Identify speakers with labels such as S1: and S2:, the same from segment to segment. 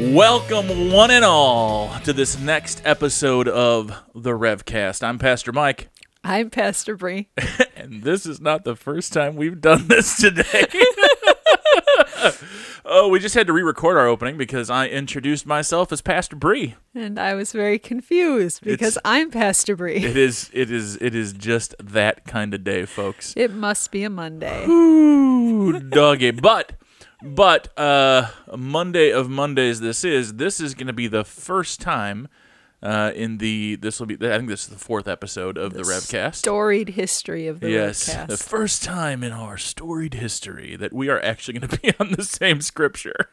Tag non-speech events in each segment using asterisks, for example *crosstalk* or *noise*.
S1: Welcome, one and all, to this next episode of the Revcast. I'm Pastor Mike, *laughs*
S2: I'm Pastor Bri.
S1: and this is not the first time we've done this today. *laughs* oh, we just had to re-record our opening because I introduced myself as Pastor Bri.
S2: And I was very confused because
S1: It's-
S2: I'm Pastor Bri.
S1: It is, it is, it is just that kind of day, folks.
S2: It must be a Monday.
S1: Ooh, doggy. But, but, uh, Monday of Mondays, this is. This is going to be the first time, uh, in the. This will be. I think this is the fourth episode of the, Revcast.
S2: Storied history of the
S1: yes,
S2: Revcast.
S1: the first time in our storied history that we are actually going to be *laughs* on the same scripture.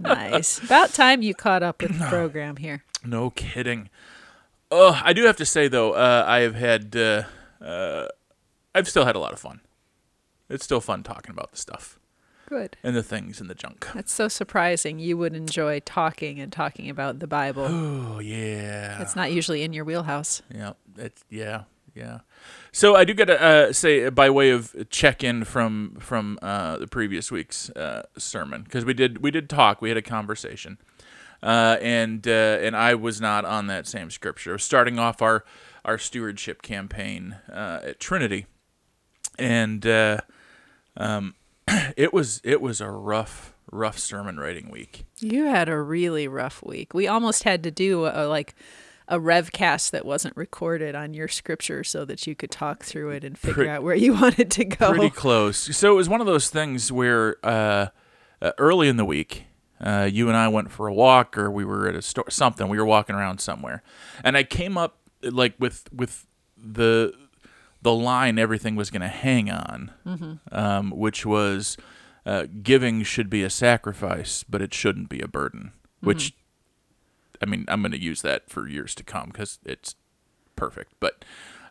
S2: nice. About time you caught up with the program here.
S1: no kidding. Oh, I do have to say though, uh, I have had. Uh, uh, I've still had a lot of fun. It's still fun talking about the stuff
S2: Good.
S1: and the things and the junk.
S2: That's so surprising. You would enjoy talking and talking about the Bible. *sighs*
S1: Oh yeah.
S2: It's not usually in your wheelhouse.
S1: Yeah, it's yeah, yeah. So I do got to uh, say, uh, by way of check in from from uh, the previous week's uh, sermon, because we did we did talk, we had a conversation, uh, and uh, and I was not on that same scripture. Starting off our our stewardship campaign uh, at Trinity, and uh, um, *clears throat* it was it was a rough rough sermon writing week.
S2: You had a really rough week. We almost had to do a, like a revcast that wasn't recorded on your scripture so that you could talk through it and figure
S1: Pretty-
S2: out where you *laughs* wanted to go.
S1: pretty close. So it was one of those things where uh, uh, early in the week, uh, you and I went for a walk, or we were at a store, something. We were walking around somewhere, and I came up like with with the the line everything was going to hang on, um, which was uh, giving should be a sacrifice, but it shouldn't be a burden. Which, I mean, I'm going to use that for years to come because it's perfect. But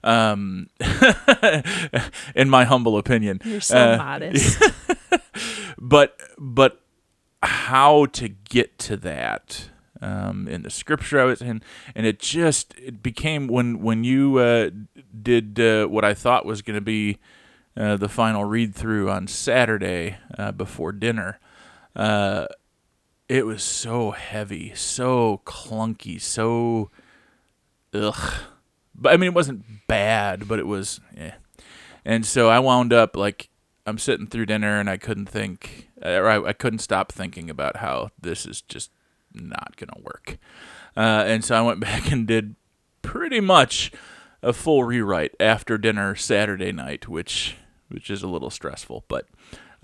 S1: um, *laughs* in my humble opinion,
S2: You're so
S1: uh,
S2: modest. *laughs*
S1: but but how to get to that um, in the scripture I was in, and it just it became when when you uh, did uh, what I thought was going to be uh, the final read through on Saturday uh, before dinner. Uh, it was so heavy, so clunky, so ugh. But I mean, it wasn't bad, but it was. Eh. And so I wound up like I'm sitting through dinner and I couldn't think, or I, I couldn't stop thinking about how this is just not gonna work. Uh, and so I went *laughs* back and did pretty much a full rewrite after dinner Saturday night, which which is a little stressful, but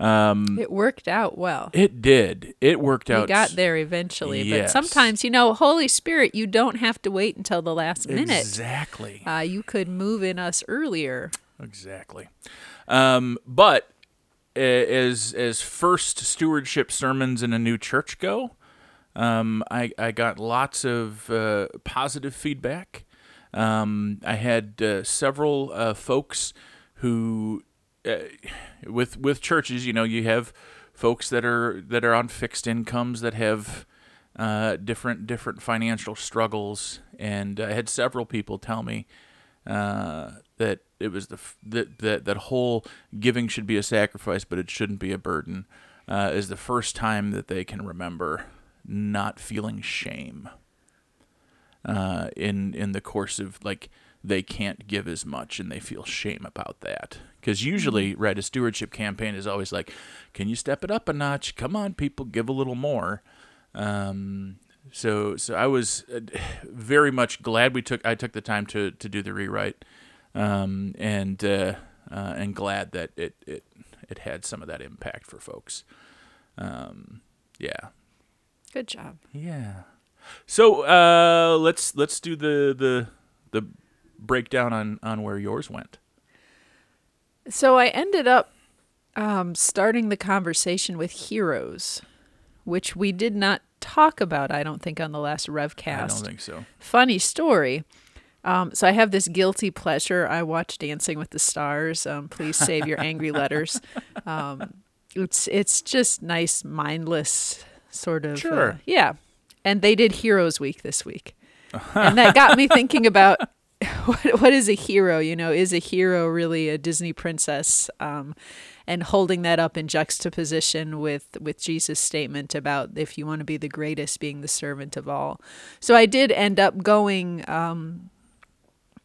S1: um,
S2: it worked out well.
S1: it did. It worked
S2: We
S1: out.
S2: got there eventually,
S1: Yes.
S2: but sometimes, you know, Holy Spirit, you don't have to wait until the last minute.
S1: Exactly.
S2: Uh, you could move in us earlier.
S1: Exactly. Um, but as as first stewardship sermons in a new church go, um, I I got lots of uh, positive feedback. Um, I had uh, several uh, folks who, uh, with with churches, you know, you have folks that are that are on fixed incomes that have uh, different different financial struggles, and I had several people tell me uh, that it was the that, that that whole giving should be a sacrifice, but it shouldn't be a burden. Is the first time that they can remember not feeling shame uh, in in the course of like they can't give as much and they feel shame about that. Because usually, right, a stewardship campaign is always like, "Can you step it up a notch? Come on, people, give a little more." Um, so so I was uh, *sighs* very much glad we took I took the time to to do the rewrite, um, and uh, uh, and glad that it it it had some of that impact for folks. Um, yeah,
S2: Good job.
S1: yeah. So uh, let's let's do the the the breakdown on on where yours went.
S2: So I ended up um, starting the conversation with heroes, which we did not talk about, I don't think, on the last Revcast.
S1: I don't think so.
S2: Funny story. Um, so I have this guilty pleasure. I watch Dancing with the Stars. Um, please save your angry letters. *laughs* Um, it's it's just nice, mindless sort of. uh,
S1: Sure.
S2: yeah, and they did Heroes Week this week, and that got me thinking about *laughs* what, what is a hero? You know, is a hero really a Disney princess? Um, and holding that up in juxtaposition with with Jesus' statement about if you want to be the greatest, being the servant of all. So I did end up going. Um,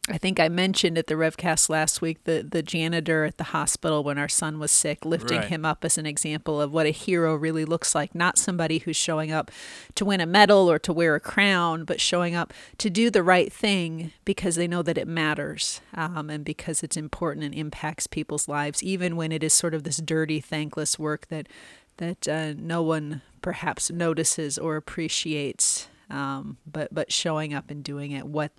S2: I think I mentioned at the Revcast last week the the janitor at the hospital when our son was sick, lifting
S1: Right.
S2: him up as an example of what a hero really looks like. Not somebody who's showing up to win a medal or to wear a crown, but showing up to do the right thing because they know that it matters um, and because it's important and impacts people's lives, even when it is sort of this dirty, thankless work that that uh, no one perhaps notices or appreciates um, but but showing up and doing it what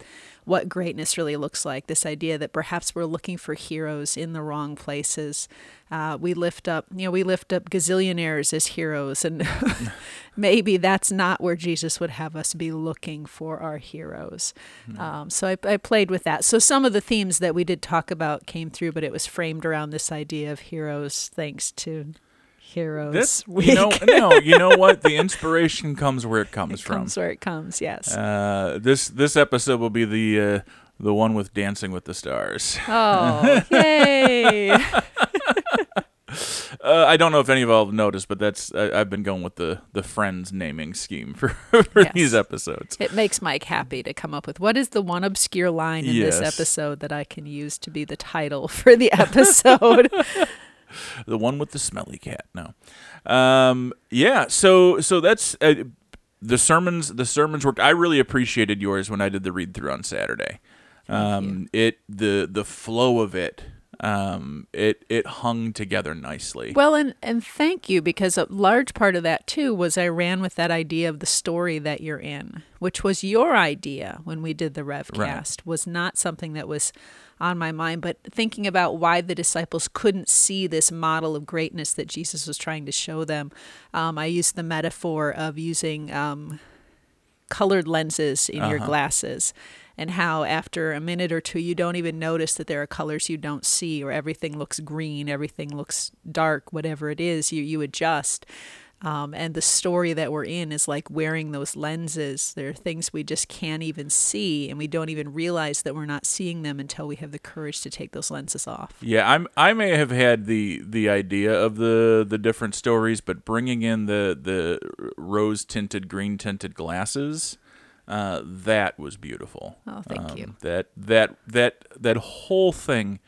S2: what greatness really looks like. This idea that perhaps we're looking for heroes in the wrong places. Uh, we lift up you know we lift up gazillionaires as heroes and *laughs* maybe that's not where jesus would have us be looking for our heroes. Um, so I, I played with that. So some of the themes that we did talk about came through but it was framed around this idea of heroes thanks to heroes
S1: This,
S2: week *laughs*
S1: you know, no, you know what? The inspiration comes where it comes
S2: it
S1: from.
S2: comes where it comes yes
S1: Uh, this this episode will be the uh, the one with Dancing with the Stars.
S2: Oh, yay! *laughs* *laughs*
S1: Uh, I don't know if any of y'all have noticed, but that's I, I've been going with the the Friends naming scheme for, for
S2: Yes.
S1: these episodes.
S2: it makes Mike happy to come up with what is the one obscure line in this episode that I can use to be the title for the episode. *laughs*
S1: The one with the smelly cat. No, um, yeah. So so that's uh, the sermons. The sermons worked. I really appreciated yours when I did the read through on Saturday. Um, it the the flow of it. Um, it it hung together nicely.
S2: well, and and thank you because a large part of that too was I ran with that idea of the story that you're in, which was your idea when we did the Revcast. Was not something that was on my mind, but thinking about why the disciples couldn't see this model of greatness that Jesus was trying to show them. Um, I used the metaphor of using um, colored lenses in your uh-huh. glasses and how after a minute or two you don't even notice that there are colors you don't see or everything looks green everything looks dark whatever it is you you adjust um, and the story that we're in is like wearing those lenses there are things we just can't even see and we don't even realize that we're not seeing them until we have the courage to take those lenses off
S1: Yeah, I'm. I may have had the the idea of the the different stories, but bringing in the the rose tinted, green tinted glasses, uh, that was beautiful.
S2: Oh, thank
S1: Um,
S2: you.
S1: That that that that whole thing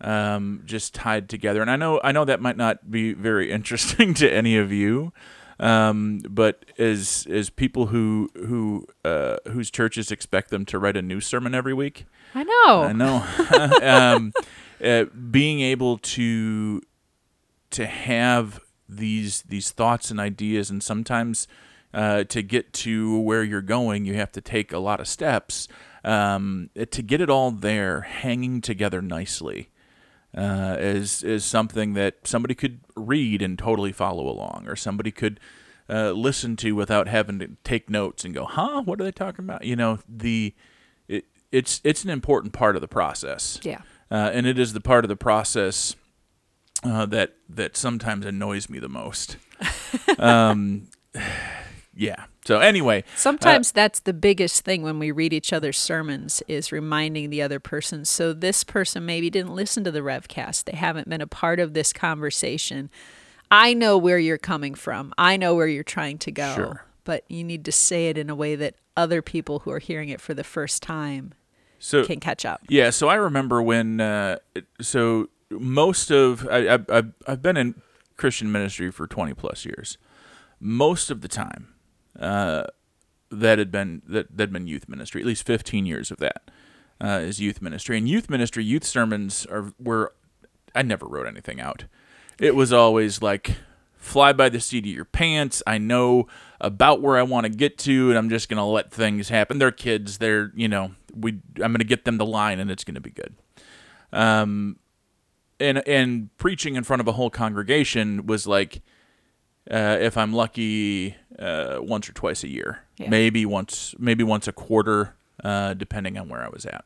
S1: um, just tied together, and I know I know that might not be very *laughs* interesting to any of you. Um, but as as people who who uh, whose churches expect them to write a new sermon every week,
S2: i know
S1: I know. *laughs* *laughs* um, uh, being able to to have these these thoughts and ideas, and sometimes uh, to get to where you're going, you have to take a lot of steps. Um, to get it all there, hanging together nicely, uh, is is something that somebody could read and totally follow along, or somebody could uh, listen to without having to take notes and go, "Huh? What are they talking about?" You know, the it, it's it's an important part of the process,
S2: yeah
S1: uh, and it is the part of the process uh, that that sometimes annoys me the most. *laughs* um, *sighs* yeah. So anyway,
S2: Sometimes that's the biggest thing when we read each other's sermons is reminding the other person. So this person maybe didn't listen to the Revcast. They haven't been a part of this conversation. I know where you're coming from. I know where you're trying to go.
S1: Sure.
S2: But you need to say it in a way that other people who are hearing it for the first time
S1: so
S2: can catch up.
S1: Yeah, so I remember when. Uh, so most of I, I, I've I've been in Christian ministry for twenty plus years. Most of the time, uh, that had been that had been youth ministry. At least fifteen years of that uh, is youth ministry. And youth ministry, youth sermons are were. I never wrote anything out. It was always like fly by the seat of your pants. I know about where I want to get to, and I'm just gonna let things happen. They're kids. They're you know we. I'm gonna get them the line, and it's gonna be good. Um, and and preaching in front of a whole congregation was like, uh, if I'm lucky, uh, once or twice a year,
S2: Yeah.
S1: maybe once, maybe once a quarter, uh, depending on where I was at.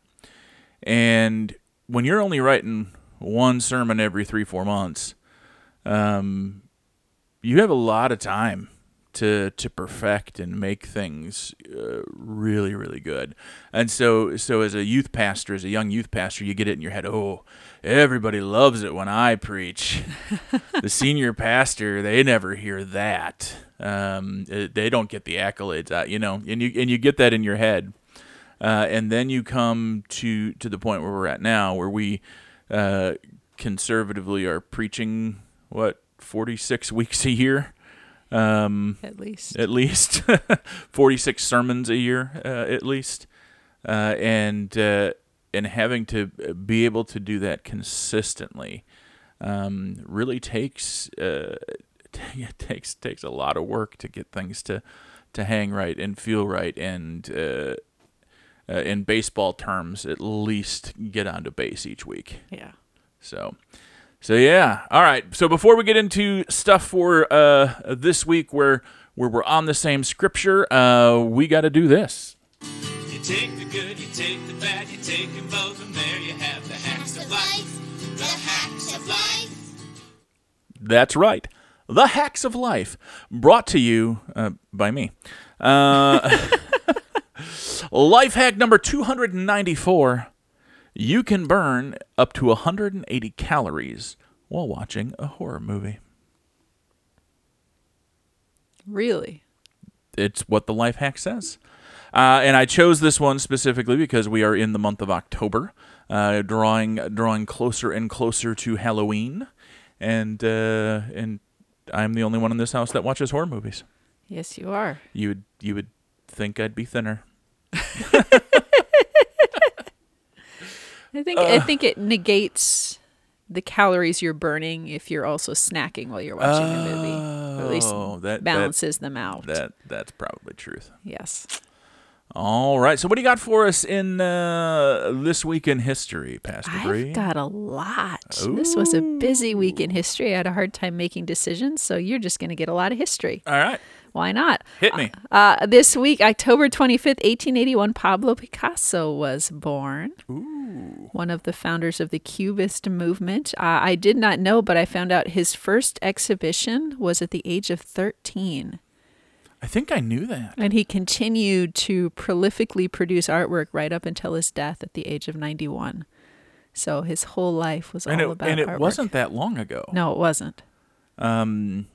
S1: And when you're only writing one sermon every three four months, um, you have a lot of time to to perfect and make things uh, really really good. And so so as a youth pastor, as a young youth pastor, you get it in your head. Oh, everybody loves it when I preach. *laughs* the senior pastor, they never hear that. Um, uh, they don't get the accolades, uh, you know, and you and you get that in your head. Uh, and then you come to to the point where we're at now, where we uh, conservatively are preaching what 46 weeks a year, um,
S2: At least.
S1: at least *laughs* 46 sermons a year, uh, at least, uh, and uh, and having to be able to do that consistently um, really takes uh, *laughs* it takes takes a lot of work to get things to to hang right and feel right and uh, uh, in baseball terms at least get onto base each week.
S2: Yeah.
S1: So, so yeah. All right. So before we get into stuff for uh, this week, where where we're on the same scripture, uh, we got to do this.
S3: You take the good, you take the bad, you take them both, and there you have the hacks of life. The hacks of life.
S1: That's right. The Hacks of Life, brought to you uh, by me. Uh, *laughs* life hack number 294 You can burn up to 180 calories while watching a horror movie.
S2: Really?
S1: it's what the life hack says. Uh, and I chose this one specifically because we are in the month of October, uh, drawing drawing closer and closer to Halloween, and uh, and I'm the only one in this house that watches horror movies.
S2: Yes, you are.
S1: You would you would think I'd be thinner. *laughs*
S2: I think I think it negates the calories you're burning if you're also snacking while you're watching the movie. Or at least
S1: Oh, that- that-
S2: balances them out.
S1: That that's probably truth.
S2: yes.
S1: All right. So what do you got for us in uh, this week in history, Pastor Bri?
S2: I've got a lot. This was a busy week in history. I had a hard time making decisions, so you're just going to get a lot of history.
S1: All right.
S2: Why not?
S1: Hit me.
S2: Uh, this week, October 25th, 1881, Pablo Picasso was born. Ooh. One of the founders of the Cubist movement. Uh, I did not know, but I found out his first exhibition was at the age of 13.
S1: I think I knew that.
S2: And he continued to prolifically produce artwork right up until his death at the age of 91. So his whole life was all
S1: And it,
S2: about
S1: and it
S2: artwork.
S1: wasn't that long ago.
S2: No, it wasn't.
S1: Um,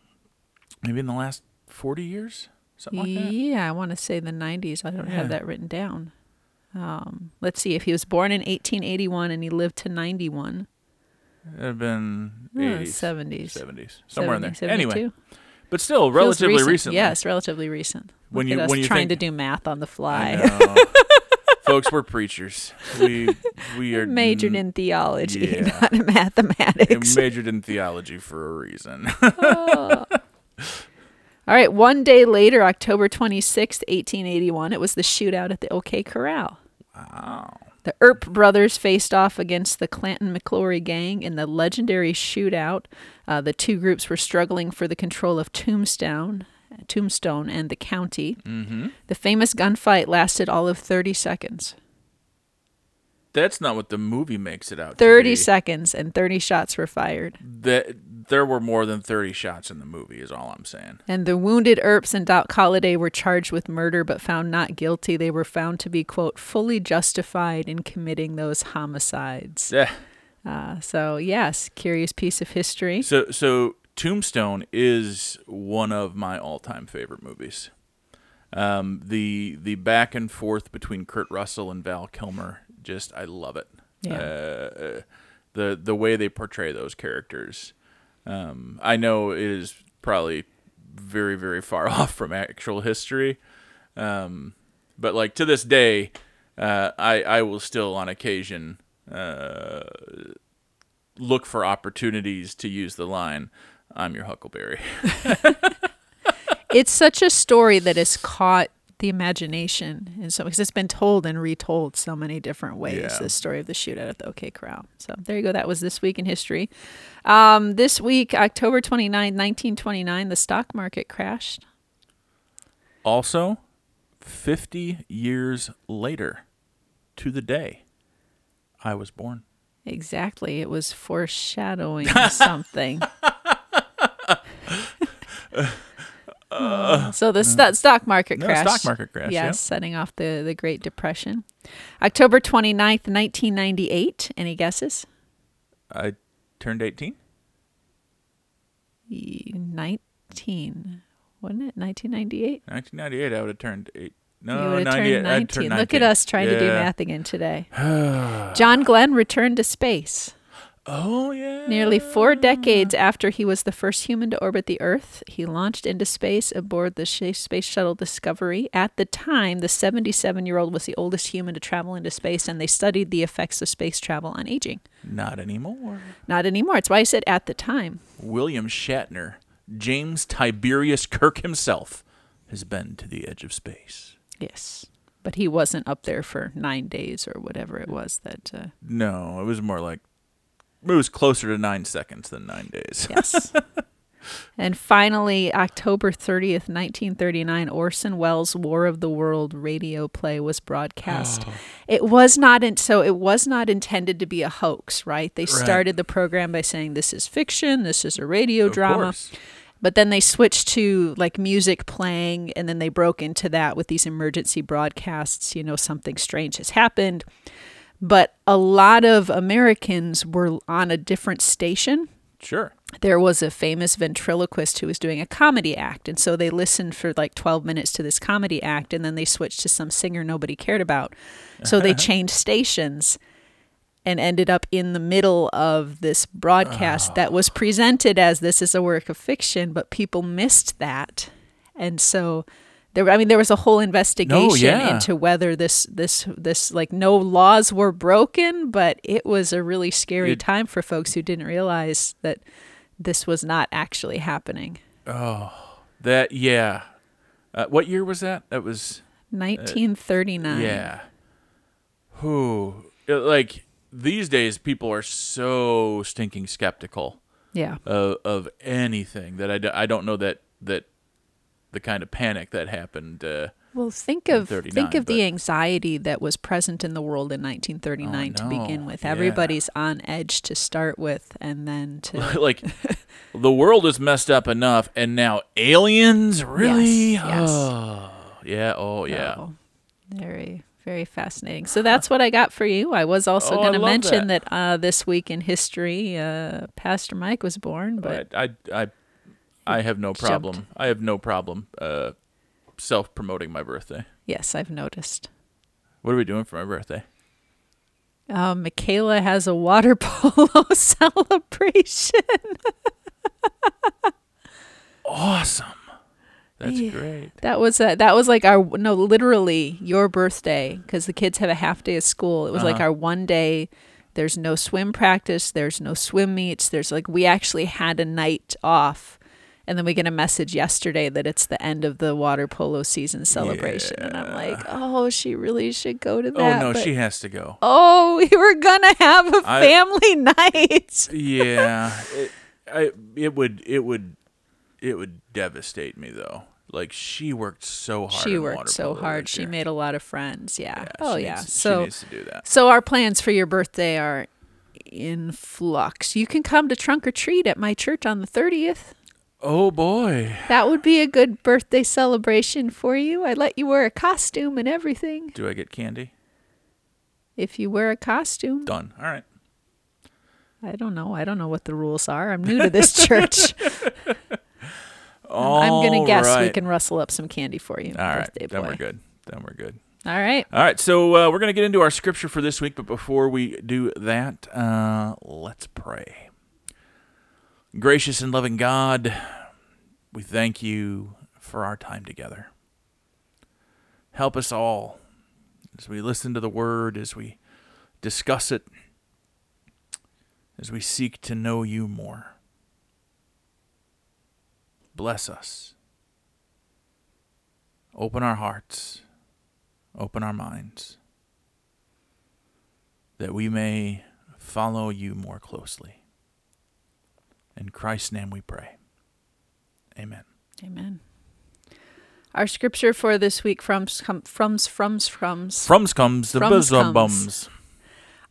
S1: maybe in the last forty years, something like that.
S2: Yeah, I want to say the 90s. I don't
S1: Yeah.
S2: have that written down. Um, let's see. If he was born in 1881 and he lived to 91,
S1: It'd have been 80s,
S2: 70s.
S1: 70s, somewhere in there.
S2: 70,
S1: Anyway, but still relatively
S2: recent.
S1: recently.
S2: Yes, relatively recent.
S1: When
S2: Look
S1: you- when you
S2: trying
S1: think-
S2: to do math on the fly. *laughs*
S1: Folks, we're preachers. We we are *laughs*
S2: Majored in theology,
S1: yeah.
S2: not in *laughs* mathematics.
S1: majored in theology for a reason.
S2: All right, one day later, October 26th, 1881, it was the shootout at the OK Corral.
S1: wow.
S2: The Earp brothers faced off against the Clanton McLaury gang in the legendary shootout. Uh, the two groups were struggling for the control of Tombstone, Tombstone and the county.
S1: Mm-hmm.
S2: The famous gunfight lasted all of 30 seconds.
S1: That's not what the movie makes it out.
S2: 30
S1: to be.
S2: seconds, and 30 shots were fired.
S1: That there were more than thirty shots in the movie. Is all I'm saying.
S2: And the wounded Earps and Doc Holliday were charged with murder but found not guilty. They were found to be, quote, fully justified in committing those homicides.
S1: Yeah.
S2: Uh, so, yes, curious piece of history.
S1: So so Tombstone is one of my all-time favorite movies. Um, the the back and forth between Kurt Russell and Val Kilmer, just I love it.
S2: Yeah.
S1: Uh, the the way they portray those characters. Um, I know it is probably very very far *laughs* off from actual history, um, but like to this day, uh, I I will still on occasion uh, look for opportunities to use the line, "I'm your Huckleberry." *laughs*
S2: it's such a story that is caught the imagination and so because it's been told and retold so many different ways
S1: Yeah.
S2: the story of the shootout at the OK Corral. So there you go. That was this week in history. Um, this week, October 29, 1929, the stock market crashed.
S1: Also, 50 years later, to the day, I was born.
S2: Exactly. It was foreshadowing *laughs* something. *laughs* So the sto- stock market
S1: No,
S2: crash.
S1: stock market crash,
S2: Yes,
S1: yeah.
S2: setting off the, the Great Depression. October 29th, 1998. Any guesses?
S1: I turned 18.
S2: E- 19. Wasn't it? 1998?
S1: 1998, I would have turned eight.
S2: you
S1: No,
S2: would have
S1: 98,
S2: turned
S1: I'd
S2: 19. Look at us trying to do math again today. *sighs* John Glenn returned to space.
S1: Oh yeah.
S2: Nearly four decades after he was the first human to orbit the Earth, he launched into space aboard the Space Shuttle Discovery. At the time, the 77 year old was the oldest human to travel into space, and they studied the effects of space travel on aging.
S1: Not anymore.
S2: Not anymore. It's why I said at the time.
S1: William Shatner, James Tiberius Kirk himself, has been to the edge of space.
S2: Yes. But he wasn't up there for nine days or whatever it was that. Uh,
S1: No, it was more like it was closer to nine seconds than nine days.
S2: Yes. *laughs* and finally, October 30th, 1939, Orson Welles' War of the World radio play was broadcast. Oh. It was not in, so it was not intended to be a hoax, right? They started the program by saying this is fiction, this is a radio
S1: Of
S2: drama.
S1: course.
S2: But then they switched to like music playing, and then they broke into that with these emergency broadcasts. You know, something strange has happened. But a lot of Americans were on a different station.
S1: Sure.
S2: There was a famous ventriloquist who was doing a comedy act. And so they listened for like 12 minutes to this comedy act, and then they switched to some singer nobody cared about. So they *laughs* changed stations and ended up in the middle of this broadcast that was presented as this is a work of fiction, but people missed that. And so there I mean there was a whole investigation
S1: yeah.
S2: into whether this this this like no laws were broken, but it was a really scary
S1: It-
S2: time for folks who didn't realize that this was not actually happening.
S1: Oh, that yeah. Uh, what year was that? That was
S2: 1939.
S1: yeah. Who like these days people are so stinking skeptical
S2: Yeah.
S1: of, of anything that I, d- I don't know that that the kind of panic that happened uh,
S2: Well, think of think of
S1: but-
S2: the anxiety that was present in the world in 1939 to begin with.
S1: yeah.
S2: Everybody's on edge to start with, and then to *laughs*
S1: like *laughs* the world is messed up enough and now aliens really
S2: Yes, yes.
S1: oh yeah oh yeah
S2: Oh, very very fascinating. So that's what I got for you. I was also
S1: Oh,
S2: going to mention that, uh, this week in history, uh, Pastor Mike was born, but
S1: I, I I I have no problem I have no problem uh self promoting my birthday
S2: yes, I've noticed.
S1: what are we doing for my birthday
S2: Uh, Michaela has a water *laughs* polo *laughs* celebration.
S1: awesome that's
S2: Yeah.
S1: great
S2: That was uh that was like our no literally your birthday because the kids have a half day of school. It was like
S1: Uh-huh.
S2: our one day. There's no swim practice. There's no swim meets. There's like we actually had a night off, and then we get a message yesterday that it's the end of the water polo season celebration, and I'm like, oh, she really should go to
S1: oh,
S2: that.
S1: oh no
S2: but-
S1: she has to go
S2: Oh, *laughs* we were gonna have a
S1: I-
S2: family *laughs* night.
S1: yeah it, I it would it would it would devastate me though like she worked so hard
S2: She worked so hard. she made a lot of friends. Yeah.
S1: Yeah,
S2: oh yeah.
S1: needs-
S2: so
S1: she needs to do that
S2: So our plans for your birthday are in flux. You can come to trunk or treat at my church on the 30th.
S1: Oh boy
S2: That would be a good birthday celebration for you. I'd let you wear a costume and everything.
S1: do I get candy
S2: If you wear a costume,
S1: done all right
S2: I don't know. I don't know what the rules are. I'm new to this *laughs* church. I'm going to guess we can rustle up some candy for you.
S1: All right,
S2: birthday
S1: then we're good. Then we're good.
S2: All right.
S1: All right, so uh, we're going to get into our scripture for this week, but before we do that, uh, let's pray. Gracious and loving God, we thank you for our time together. Help us all as we listen to the word, as we discuss it, as we seek to know you more. Bless us. Open our hearts open our minds that we may follow you more closely. In Christ's name we pray. Amen.
S2: Amen. Our scripture for this week from from from from from
S1: Frums comes the buzzer bums.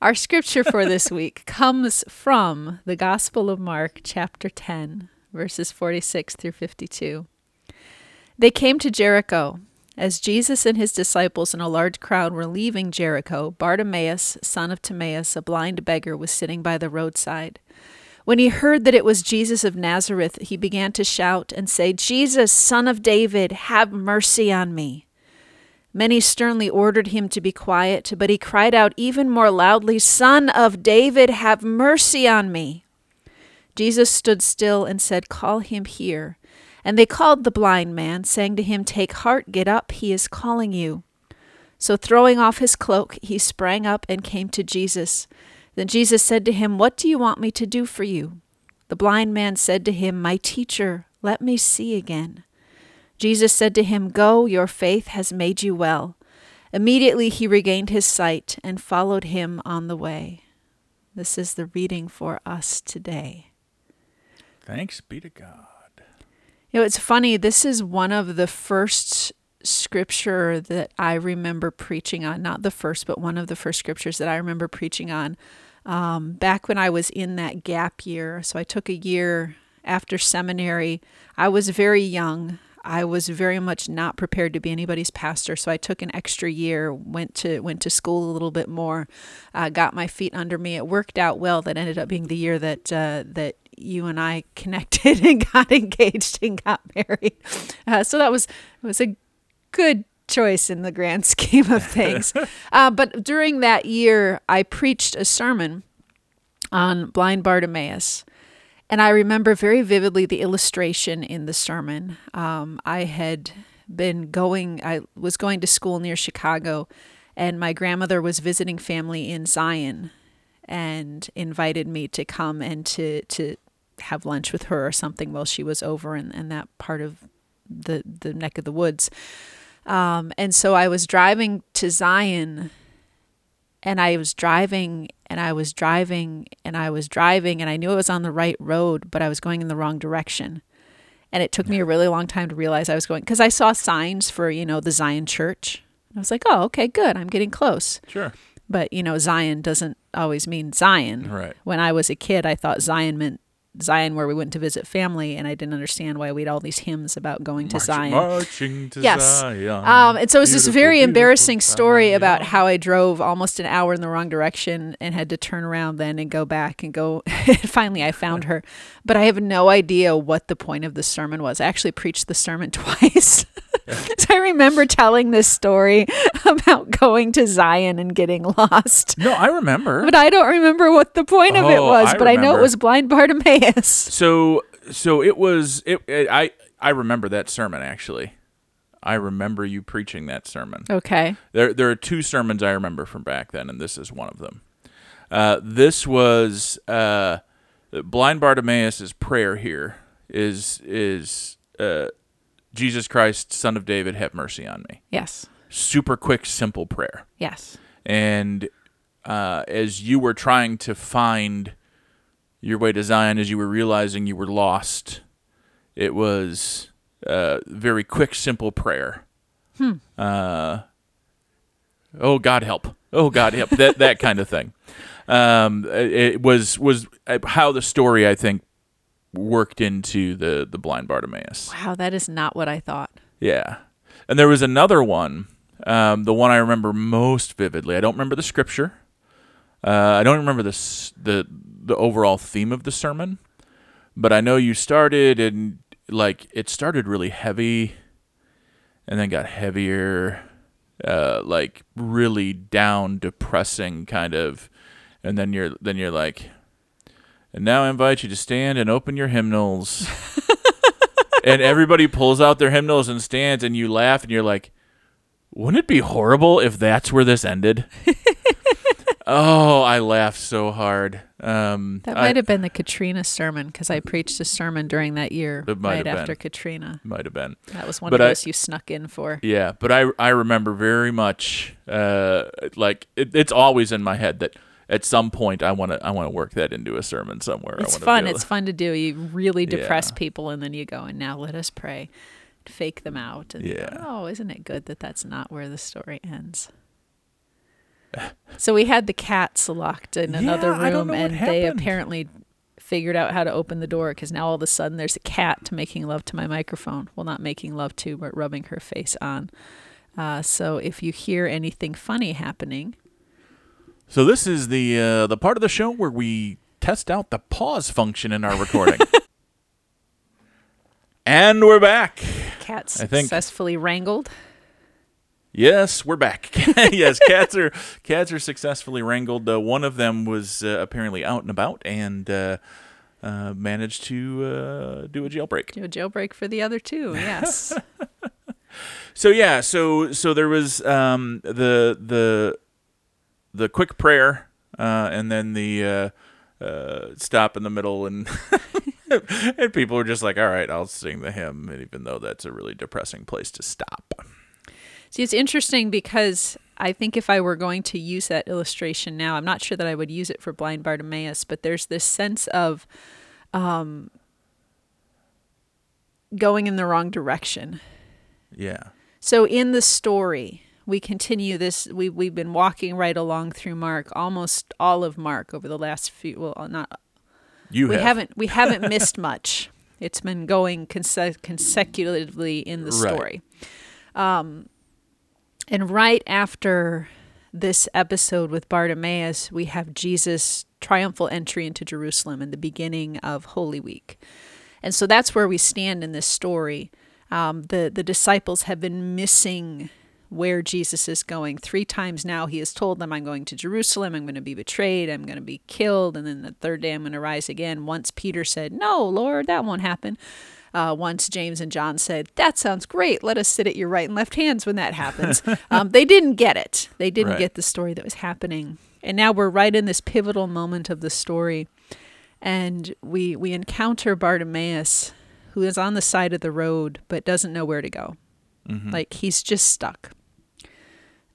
S2: Our scripture for this week *laughs* comes from the Gospel of Mark, chapter 10, verses 46 through 52. They came to Jericho. As Jesus and his disciples and a large crowd were leaving Jericho, Bartimaeus, son of Timaeus, a blind beggar, was sitting by the roadside. When he heard that it was Jesus of Nazareth, he began to shout and say, Jesus, son of David, have mercy on me. Many sternly ordered him to be quiet, but he cried out even more loudly, Son of David, have mercy on me. Jesus stood still and said, Call him here. And they called the blind man, saying to him, Take heart, get up, he is calling you. So throwing off his cloak, he sprang up and came to Jesus. Then Jesus said to him, What do you want me to do for you? The blind man said to him, My teacher, let me see again. Jesus said to him, Go, your faith has made you well. Immediately he regained his sight and followed him on the way. This is the reading for us today.
S1: Thanks be to God.
S2: You know, it's funny. This is one of the first scripture that I remember preaching on. Not the first, but one of the first scriptures that I remember preaching on um, back when I was in that gap year. So I took a year after seminary. I was very young. I was very much not prepared to be anybody's pastor, so I took an extra year, went to went to school a little bit more, uh, got my feet under me. It worked out well. That ended up being the year that uh, that you and I *laughs* connected and got engaged and got married. Uh, so that was was a good choice in the grand *laughs* scheme of things. uh, but during that year, I preached a sermon on blind Bartimaeus. And I remember very vividly the illustration in the sermon. Um, I had been going, I was going to school near Chicago, and my grandmother was visiting family in Zion and invited me to come and to, to have lunch with her or something while she was over in, in that part of the, the neck of the woods. Um, and so I was driving to Zion and I was driving and I was driving and I was driving and I knew I was on the right road, but I was going in the wrong direction. And it took me a really long time to realize I was going because I saw signs for, you know, the Zion church. I was like, oh, okay, good. I'm getting close.
S1: Sure.
S2: But, you know, Zion doesn't always mean Zion.
S1: Right.
S2: When I was a kid, I thought Zion meant Zion where we went to visit family, and I didn't understand why we had all these hymns about going to Zion.
S1: Marching to
S2: Yes.
S1: Zion.
S2: Um, and so it was this very embarrassing story
S1: Zion.
S2: about how I drove almost an hour in the wrong direction and had to turn around then and go back and go. *laughs* Finally, I found her, but I have no idea what the point of the sermon was. I actually preached the sermon *laughs* twice. *laughs* so I remember telling this story about going to Zion and getting lost.
S1: No, I remember.
S2: But I don't remember what the point of it
S1: Oh,
S2: was,
S1: I
S2: but I know it was blind Bartimaeus.
S1: So so it was it, it I I remember that sermon actually. I remember you preaching that sermon.
S2: Okay.
S1: There there are two sermons I remember from back then, and this is one of them. Uh, this was uh, blind Bartimaeus' prayer here is is uh, Jesus Christ, Son of David, have mercy on me.
S2: Yes.
S1: Super quick, simple prayer.
S2: Yes.
S1: And uh, as you were trying to find your way to Zion, as you were realizing you were lost, it was a very quick, simple prayer. Uh, oh God, help! Oh God, help! that that *laughs* kind of thing. Um, it, it was was uh, how the story I think worked into the the blind Bartimaeus.
S2: Wow, that is not what I thought.
S1: Yeah. And there was another one, um, the one I remember most vividly. I don't remember the scripture. Uh, I don't remember the, the the overall theme of the sermon, but I know you started and like it started really heavy, and then got heavier, uh, like really down, depressing kind of, and then you're then you're like, and now I invite you to stand and open your hymnals. *laughs* And everybody pulls out their hymnals and stands and you laugh and you're like wouldn't it be horrible if that's where this ended *laughs* oh i laughed so hard um
S2: That
S1: I-
S2: might have been the Katrina sermon because I preached a sermon during that year,
S1: It
S2: right after
S1: been.
S2: Katrina.
S1: might have been
S2: That was one
S1: But
S2: of
S1: I-
S2: those you snuck in for.
S1: yeah but i i remember very much uh like it, it's always in my head that at some point i want to i want to work that into a sermon somewhere
S2: It's fun. It's fun to do. You really depress
S1: Yeah.
S2: people, and then you go and now let us pray, fake them out, and go,
S1: Yeah.
S2: oh, isn't it good that that's not where the story ends? So we had the cats locked in another
S1: don't
S2: room, and they apparently figured out how to open the door because now all of a sudden there's a cat making love to my microphone. Well, not making love to, but rubbing her face on. Uh, so if you hear anything funny happening,
S1: So this is the uh, the part of the show where we test out the pause function in our recording. *laughs* and we're back.
S2: Cats
S1: I think-
S2: successfully wrangled.
S1: Yes, we're back. *laughs* yes, cats are cats are successfully wrangled. Uh, one of them was uh, apparently out and about and uh, uh, managed to uh, do a jailbreak.
S2: Do a jailbreak for the other two. Yes. *laughs*
S1: So yeah, so so there was um, the the the quick prayer, uh, and then the uh, uh, stop in the middle, and *laughs* and people were just like, "All right, I'll sing the hymn," even though that's a really depressing place to stop.
S2: See, it's interesting because I think if I were going to use that illustration now, I'm not sure that I would use it for blind Bartimaeus, but there's this sense of um, going in the wrong direction.
S1: Yeah,
S2: So in the story, we continue this. We we've been walking right along through Mark, almost all of Mark over the last few. Well, not
S1: you
S2: we
S1: have.
S2: haven't we haven't *laughs* missed much. It's been going conse- consecutively in the story.
S1: Right.
S2: story. Um, and right after this episode with Bartimaeus, we have Jesus' triumphal entry into Jerusalem in the beginning of Holy Week. And so that's where we stand in this story. Um, the, the disciples have been missing where Jesus is going. Three times now he has told them, I'm going to Jerusalem, I'm going to be betrayed, I'm going to be killed, and then the third day I'm going to rise again. Once Peter said, No, Lord, that won't happen. Uh, once James and John said, That sounds great. Let us sit at your right and left hands when that happens. *laughs* um, they didn't get it. They didn't
S1: Right.
S2: get the story that was happening. And now we're right in this pivotal moment of the story. And we, we encounter Bartimaeus, who is on the side of the road but doesn't know where to go. Like he's just stuck.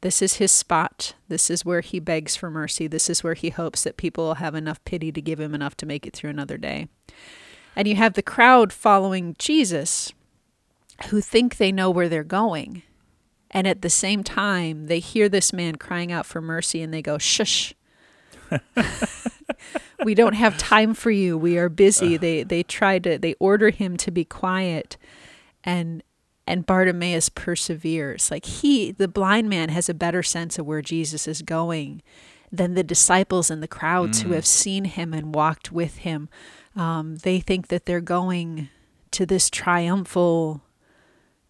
S2: This is his spot. This is where he begs for mercy. This is where he hopes that people will have enough pity to give him enough to make it through another day. And you have the crowd following Jesus who think they know where they're going. And at the same time, they hear this man crying out for mercy and they go, shush. *laughs* we don't have time for you. We are busy. They they try to they order him to be quiet and and Bartimaeus perseveres. Like he the blind man has a better sense of where Jesus is going than the disciples and the crowds who mm. have seen him and walked with him. Um, they think that they're going to this triumphal,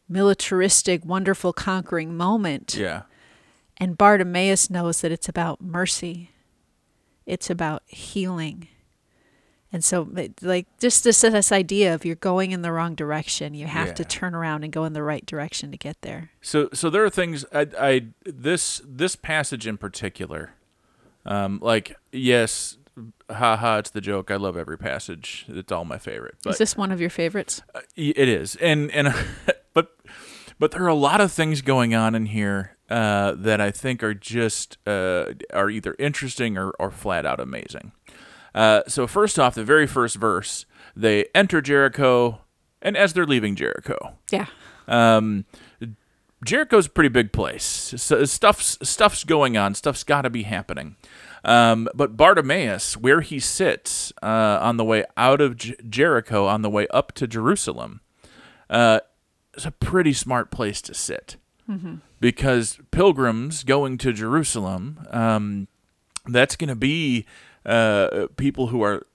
S2: militaristic, wonderful conquering moment.
S1: yeah,
S2: And Bartimaeus knows that it's about mercy, it's about healing. And so, like, just this, this idea of you're going in the wrong direction, you have to turn around and go in the right direction to get there.
S1: So so there are things I, I this this passage in particular, um, like yes, haha, it's the joke. I love every passage. It's all my favorite. But
S2: is this one of your favorites?
S1: Y- It is, and and *laughs* but but there are a lot of things going on in here uh, that I think are just uh, are either interesting or, or flat out amazing. Uh, so first off, the very first verse, they enter Jericho, and as they're leaving Jericho,
S2: Yeah.
S1: um, Jericho's a pretty big place. So stuff's stuff's going on. Stuff's got to be happening. Um, but Bartimaeus, where he sits uh, on the way out of J- Jericho, on the way up to Jerusalem, uh, is a pretty smart place to sit because pilgrims going to Jerusalem, um, that's going to be uh, people who are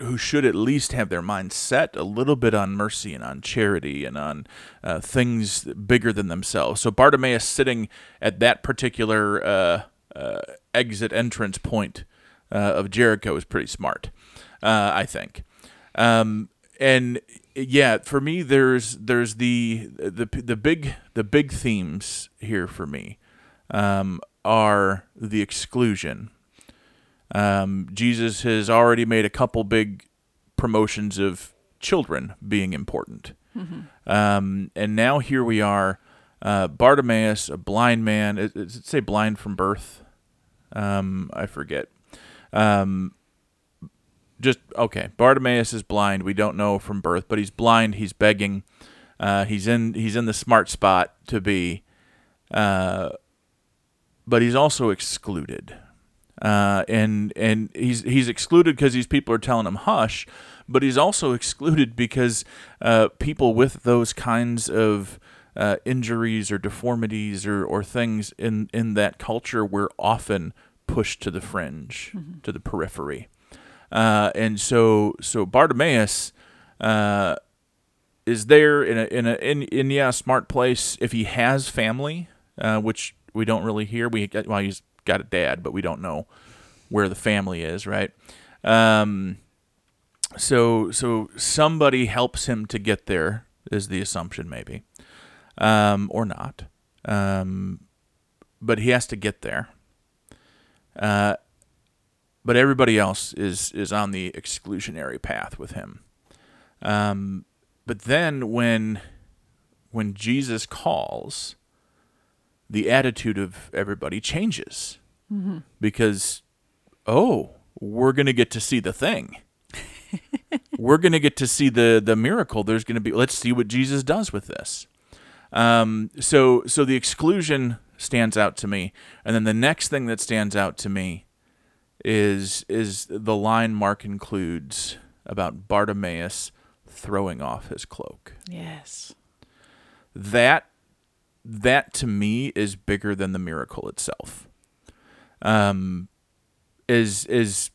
S1: who should at least have their minds set a little bit on mercy and on charity and on uh, things bigger than themselves. So Bartimaeus sitting at that particular uh, exit entrance point uh, of Jericho is pretty smart, uh, I think. Um, and yeah, for me, there's there's the the the big the big themes here for me um, are the exclusion um, Jesus has already made a couple big promotions of children being important. Um, and now here we are, uh, Bartimaeus, a blind man. Is it say blind from birth? Um, I forget. Um, just okay. Bartimaeus is blind. We don't know from birth, but he's blind. He's begging. Uh, he's in. He's in the smart spot to be. Uh, but he's also excluded. uh, and and he's he's excluded because these people are telling him hush, but he's also excluded because uh, people with those kinds of uh, injuries or deformities or, or things in, in that culture were often pushed to the fringe, to the periphery. Uh, and so so Bartimaeus uh, is there in a in a in, in yeah a smart place if he has family, uh, which we don't really hear. We well he's got a dad, but we don't know where the family is, right? Um, so so somebody helps him to get there is the assumption maybe, um, or not. Um, but he has to get there. Uh, but everybody else is is on the exclusionary path with him. Um, but then when when Jesus calls, the attitude of everybody changes because oh, we're gonna get to see the thing. *laughs* we're gonna get to see the the miracle. There's gonna be let's see what Jesus does with this. Um, so so the exclusion stands out to me, and then the next thing that stands out to me is is the line Mark includes about Bartimaeus throwing off his cloak.
S2: Yes.
S1: That that to me is bigger than the miracle itself. Um, is is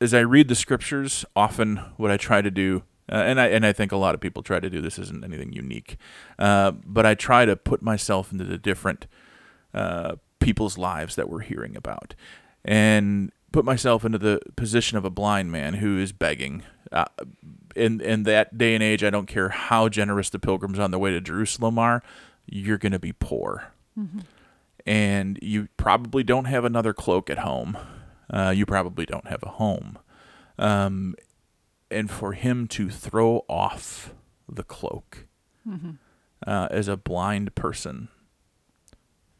S1: as I read the scriptures, often what I try to do, uh, and I and I think a lot of people try to do this isn't anything unique, uh, but I try to put myself into the different uh, people's lives that we're hearing about, and put myself into the position of a blind man who is begging. Uh, in in that day and age, I don't care how generous the pilgrims on their way to Jerusalem are, you're going to be poor, and you probably don't have another cloak at home. Uh, you probably don't have a home, um, and for him to throw off the cloak uh, as a blind person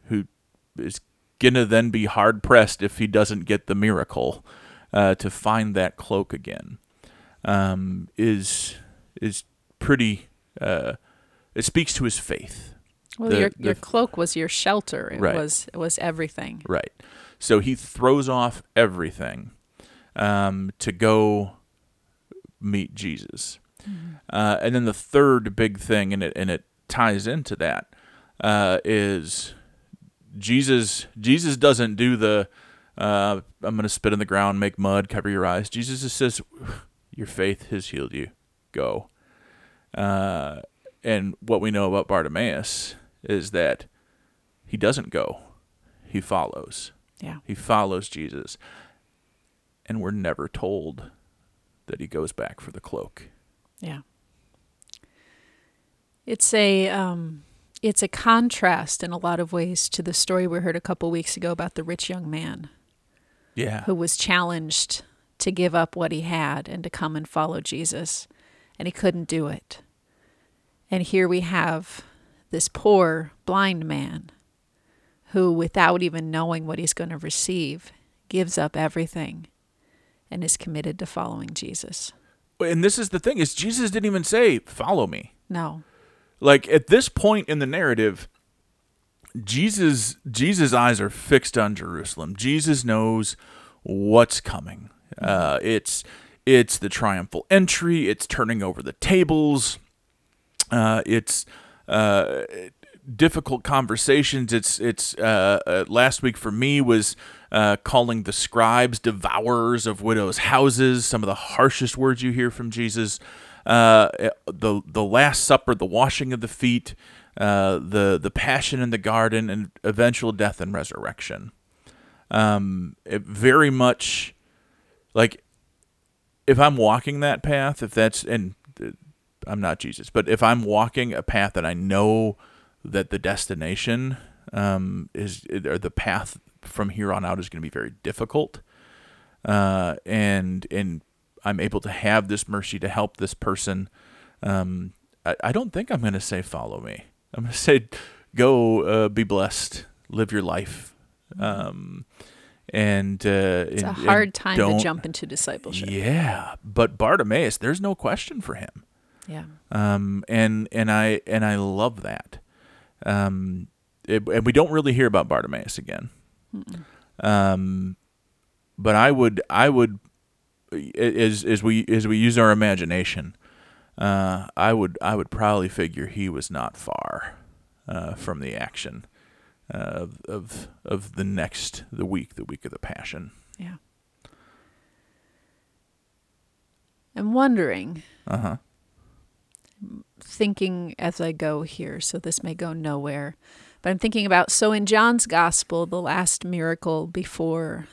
S1: who is gonna then be hard pressed if he doesn't get the miracle uh, to find that cloak again um, is is pretty. Uh, it speaks to his faith,
S2: Well,
S1: The-
S2: your
S1: the-
S2: your cloak was your shelter. It
S1: Right.
S2: was it was everything.
S1: right? So he throws off everything um, to go meet Jesus, uh, and then the third big thing, and it and it ties into that, uh, is Jesus. Jesus doesn't do the uh, I'm going to spit in the ground, make mud, cover your eyes. Jesus just says, "Your faith has healed you. Go." Uh, and what we know about Bartimaeus is that he doesn't go; he follows.
S2: Yeah.
S1: He follows Jesus, and we're never told that he goes back for the cloak.
S2: Yeah. It's a um, it's a contrast in a lot of ways to the story we heard a couple weeks ago about the rich young man
S1: Yeah,
S2: who was challenged to give up what he had and to come and follow Jesus, and he couldn't do it. And here we have this poor blind man who, without even knowing what he's going to receive, gives up everything and is committed to following Jesus.
S1: and this is the thing: is Jesus didn't even say, "Follow me."
S2: No.
S1: like at this point in the narrative jesus jesus eyes are fixed on jerusalem jesus knows what's coming uh, it's it's the triumphal entry it's turning over the tables uh, it's uh, difficult conversations. It's it's uh, uh, last week for me was uh, calling the scribes devourers of widows' houses. Some of the harshest words you hear from Jesus. Uh, the the Last Supper, the washing of the feet, uh, the the passion in the garden, and eventual death and resurrection. Um, it very much like if I'm walking that path, if that's and uh, I'm not Jesus, but if I'm walking a path that I know that the destination um, is or the path from here on out is going to be very difficult, uh, and and I'm able to have this mercy to help this person, um, I, I don't think I'm going to say follow me. I'm going to say go uh, be blessed, live your life. Um, and uh,
S2: It's a
S1: and- and
S2: hard time to jump into discipleship.
S1: yeah, but Bartimaeus, there's no question for him.
S2: Yeah.
S1: Um, and and I and I love that. Um, it, and we don't really hear about Bartimaeus again. Um, but I would I would as as we as we use our imagination, uh, I would I would probably figure he was not far uh, from the action uh, of, of of the next the week the week of the Passion.
S2: Yeah. I'm wondering,
S1: Uh huh.
S2: Thinking as I go here, so this may go nowhere, but I'm thinking about so in John's gospel, the last miracle before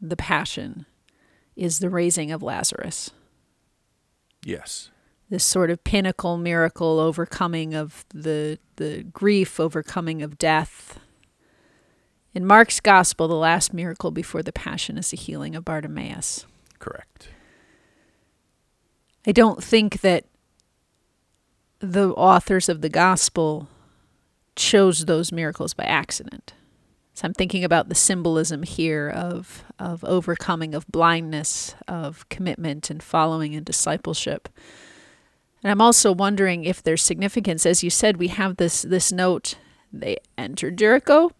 S2: the Passion is the raising of Lazarus.
S1: Yes.
S2: this sort of pinnacle miracle overcoming of the the grief overcoming of death in mark's gospel the last miracle before the passion is the healing of bartimaeus
S1: Correct.
S2: i don't think that the authors of the gospel chose those miracles by accident so i'm thinking about the symbolism here of of overcoming of blindness of commitment and following and discipleship And I'm also wondering if there's significance. As you said, we have this this note. They entered Jericho.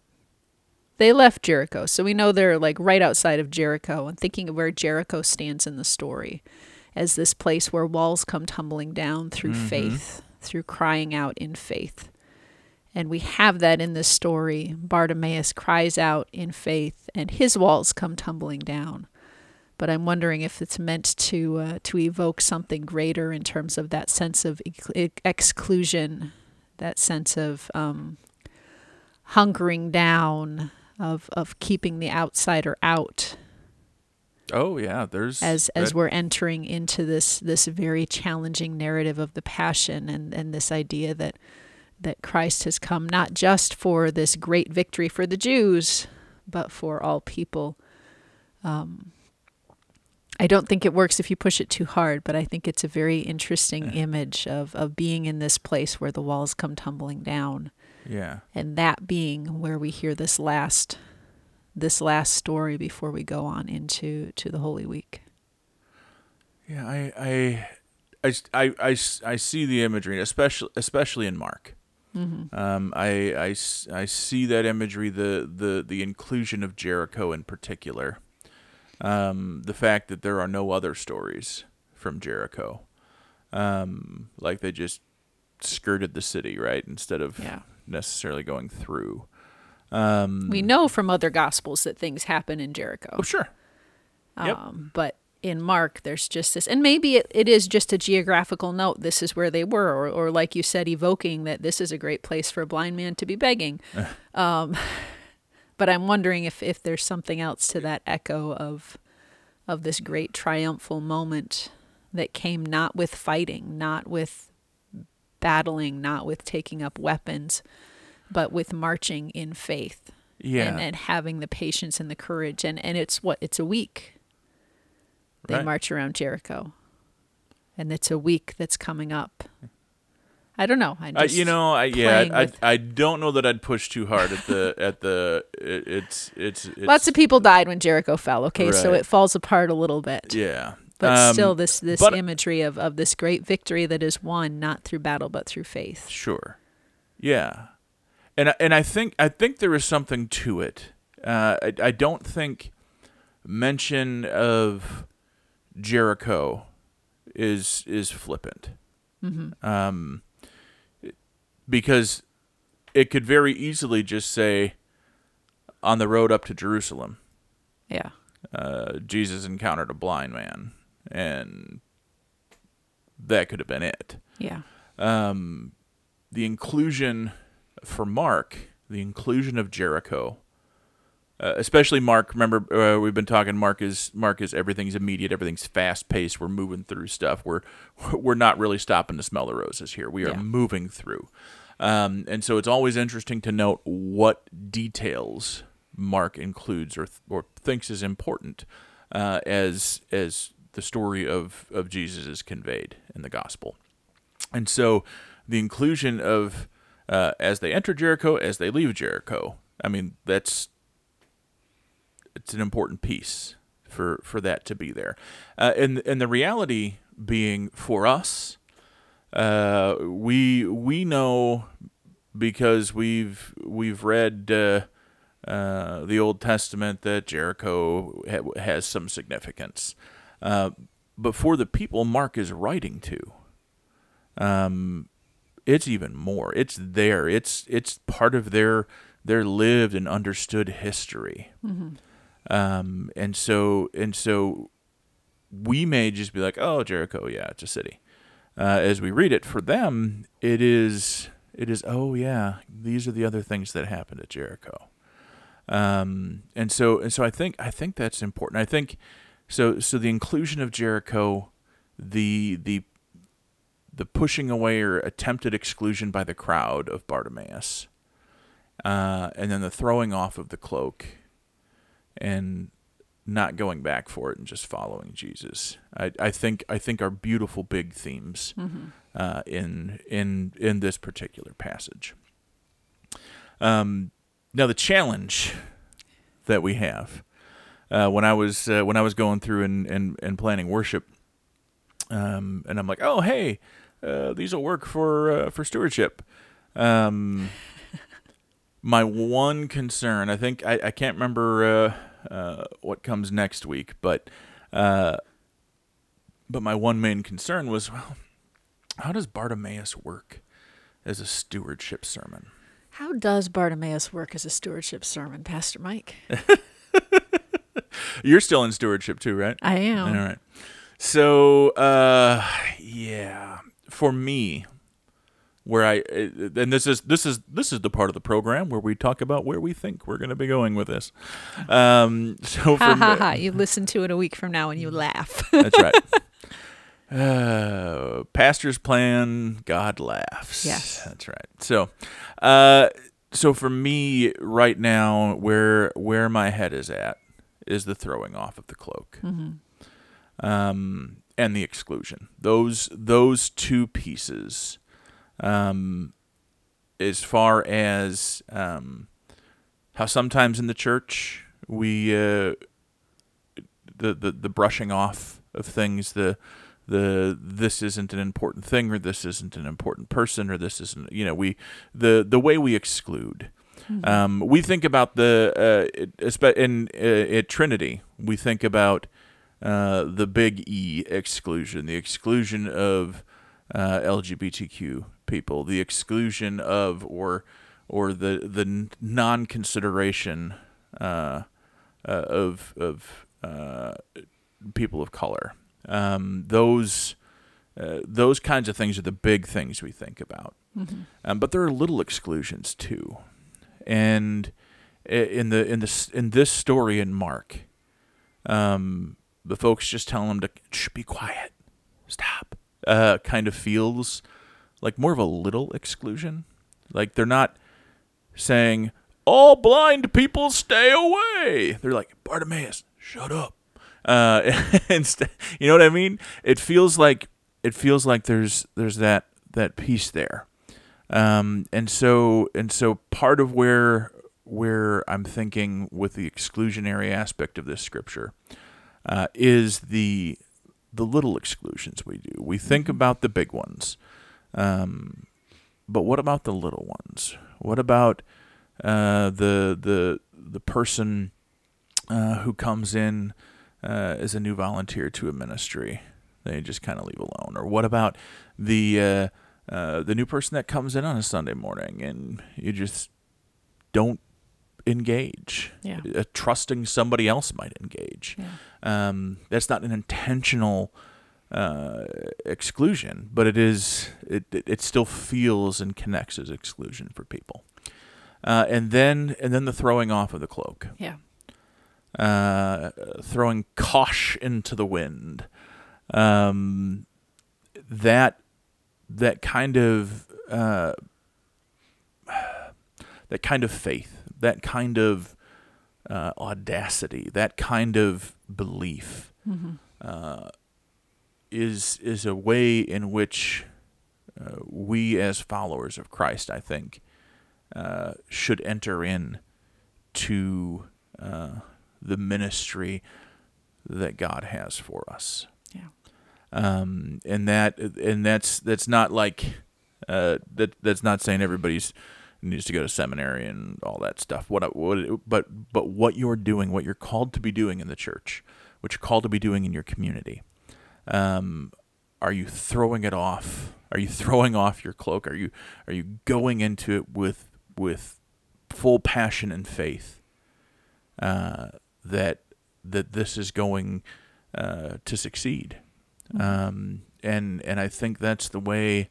S2: They left Jericho. So we know they're like right outside of Jericho and thinking of where Jericho stands in the story as this place where walls come tumbling down through mm-hmm. faith, through crying out in faith. And we have that in this story. Bartimaeus cries out in faith and his walls come tumbling down but I'm wondering if it's meant to uh, to evoke something greater in terms of that sense of ex- exclusion, that sense of um, hunkering down, of of keeping the outsider out
S1: Oh yeah. There's
S2: as as
S1: that-
S2: we're entering into this this very challenging narrative of the passion and and this idea that that Christ has come not just for this great victory for the Jews, but for all people. Um, I don't think it works if you push it too hard, but I think it's a very interesting image of, of being in this place where the walls come tumbling down,
S1: yeah.
S2: and that being where we hear this last this last story before we go on into to the Holy Week.
S1: Yeah, I I I I, I, see the imagery, especially especially in Mark. Um, i i see that imagery, the, the, the inclusion of Jericho in particular, um, the fact that there are no other stories from Jericho, um, like they just skirted the city, right, instead of
S2: Yeah.
S1: necessarily going through. Um,
S2: We know from other gospels that things happen in Jericho.
S1: oh, sure. Yep.
S2: Um, but in Mark, there's just this, and maybe it, it is just a geographical note. This is where they were, or, or like you said, evoking that this is a great place for a blind man to be begging. *laughs* um, but I'm wondering if, if there's something else to that echo of of this great triumphal moment that came not with fighting, not with battling, not with taking up weapons, but with marching in faith
S1: Yeah.
S2: and, and having the patience and the courage. And and it's what it's a week they
S1: Right.
S2: march around jericho. And it's a week that's coming up. I don't know. I just
S1: you know, I yeah, I,
S2: with-
S1: I, I don't know that I'd push too hard at the at the it, it's, it's it's
S2: lots of people died when jericho fell okay? So it falls apart a little bit.
S1: Yeah,
S2: but
S1: Um,
S2: still this this
S1: but-
S2: imagery of, of this great victory that is won not through battle but through faith.
S1: Sure, yeah, and I- and I think I think there is something to it. Uh, I I don't think mention of Jericho is is flippant, um, because it could very easily just say on the road up to Jerusalem.
S2: yeah
S1: uh, Jesus encountered a blind man, and that could have been it.
S2: yeah
S1: Um, the inclusion for Mark, the inclusion of Jericho, uh, especially Mark. Remember, uh, we've been talking. Mark is Mark is everything's immediate, everything's fast paced. We're moving through stuff. We're *laughs* we're not really stopping to smell the roses here. We are
S2: Yeah.
S1: moving through. Um, and so it's always interesting to note what details Mark includes or th- or thinks is important uh, as as the story of of Jesus is conveyed in the gospel. And so the inclusion of uh, as they enter Jericho, as they leave Jericho, I mean that's it's an important piece for for that to be there, uh, and and the reality being for us, uh, we we know because we've we've read uh, uh, the Old Testament that Jericho ha- has some significance. Uh, but for the people Mark is writing to, um, it's even more. It's there. It's it's part of their their lived and understood history. Um, and so and so we may just be like, oh, Jericho, yeah, it's a city. Uh, as we read it, for them, it is it is oh yeah, these are the other things that happened at Jericho. Um, and so and so I think I think that's important. I think so so the inclusion of Jericho, the the the pushing away or attempted exclusion by the crowd of Bartimaeus, uh, and then the throwing off of the cloak, and not going back for it and just following Jesus. I, I think I think are beautiful big themes uh, in in in this particular passage. Um, now the challenge that we have uh, when I was uh, when I was going through and, and, and planning worship, um, and I'm like, oh hey, uh, these will work for uh, for stewardship. Um, *laughs* my one concern, I think I, I can't remember uh, uh, what comes next week, but uh, but my one main concern was, well, how does Bartimaeus work as a stewardship sermon?
S2: How does Bartimaeus work as a stewardship sermon, Pastor Mike? *laughs*
S1: You're still in stewardship too, right?
S2: I am.
S1: All right. So, uh, yeah, for me, where I and this is this is this is the part of the program where we talk about where we think we're going to be going with this. Um, *laughs* so for
S2: Ha ha
S1: me,
S2: ha. You listen to it a week from now and you laugh. *laughs*
S1: that's right. *laughs* Uh, pastor's plan, God laughs.
S2: Yes.
S1: that's right. So, uh, so for me right now, where where my head is at is the throwing off of the cloak, um, and the exclusion. Those those two pieces, um, as far as um, how sometimes in the church we uh, the, the the brushing off of things the the this isn't an important thing or this isn't an important person or this isn't you know we the the way we exclude um, we think about the uh, it- in uh, at Trinity we think about uh, the big E exclusion the exclusion of uh, LGBTQ people the exclusion of or or the the non consideration uh, uh, of of uh, people of color. Um, those uh, those kinds of things are the big things we think about. Um, but there are little exclusions too, and in the in this in this story in Mark, um, the folks just telling them to Shh, be quiet, stop. Uh, kind of feels like more of a little exclusion. Like they're not saying all blind people stay away. They're like Bartimaeus, shut up. Uh, *laughs* instead, you know what I mean? It feels like it feels like there's there's that that piece there, um, and so and so part of where where I'm thinking with the exclusionary aspect of this scripture uh, is the the little exclusions we do. We think about the big ones, um, but what about the little ones? What about uh, the the the person uh, who comes in uh, as a new volunteer to a ministry? They just kind of leave alone. Or what about the uh, uh, the new person that comes in on a Sunday morning and you just don't engage?
S2: Yeah.
S1: Uh, trusting somebody else might engage. Um, that's not an intentional uh, exclusion, but it is. It, it it still feels and connects as exclusion for people. Uh, and then and then the throwing off of the cloak,
S2: yeah.
S1: uh, throwing Kosh into the wind. Um, that that kind of uh, that kind of faith, that kind of uh, audacity, that kind of belief uh, is is a way in which uh, we, as followers of Christ, I think, uh, should enter in to uh, the ministry that God has for us
S2: Yeah.
S1: um, and that and that's that's not like uh, that that's not saying everybody's needs to go to seminary and all that stuff. What, what, but, but what you're doing, what you're called to be doing in the church, what you're called to be doing in your community, um, are you throwing it off? Are you *laughs* throwing off your cloak? Are you, are you going into it with, with full passion and faith, uh, that, that this is going, uh, to succeed? Um, and, and I think that's the way,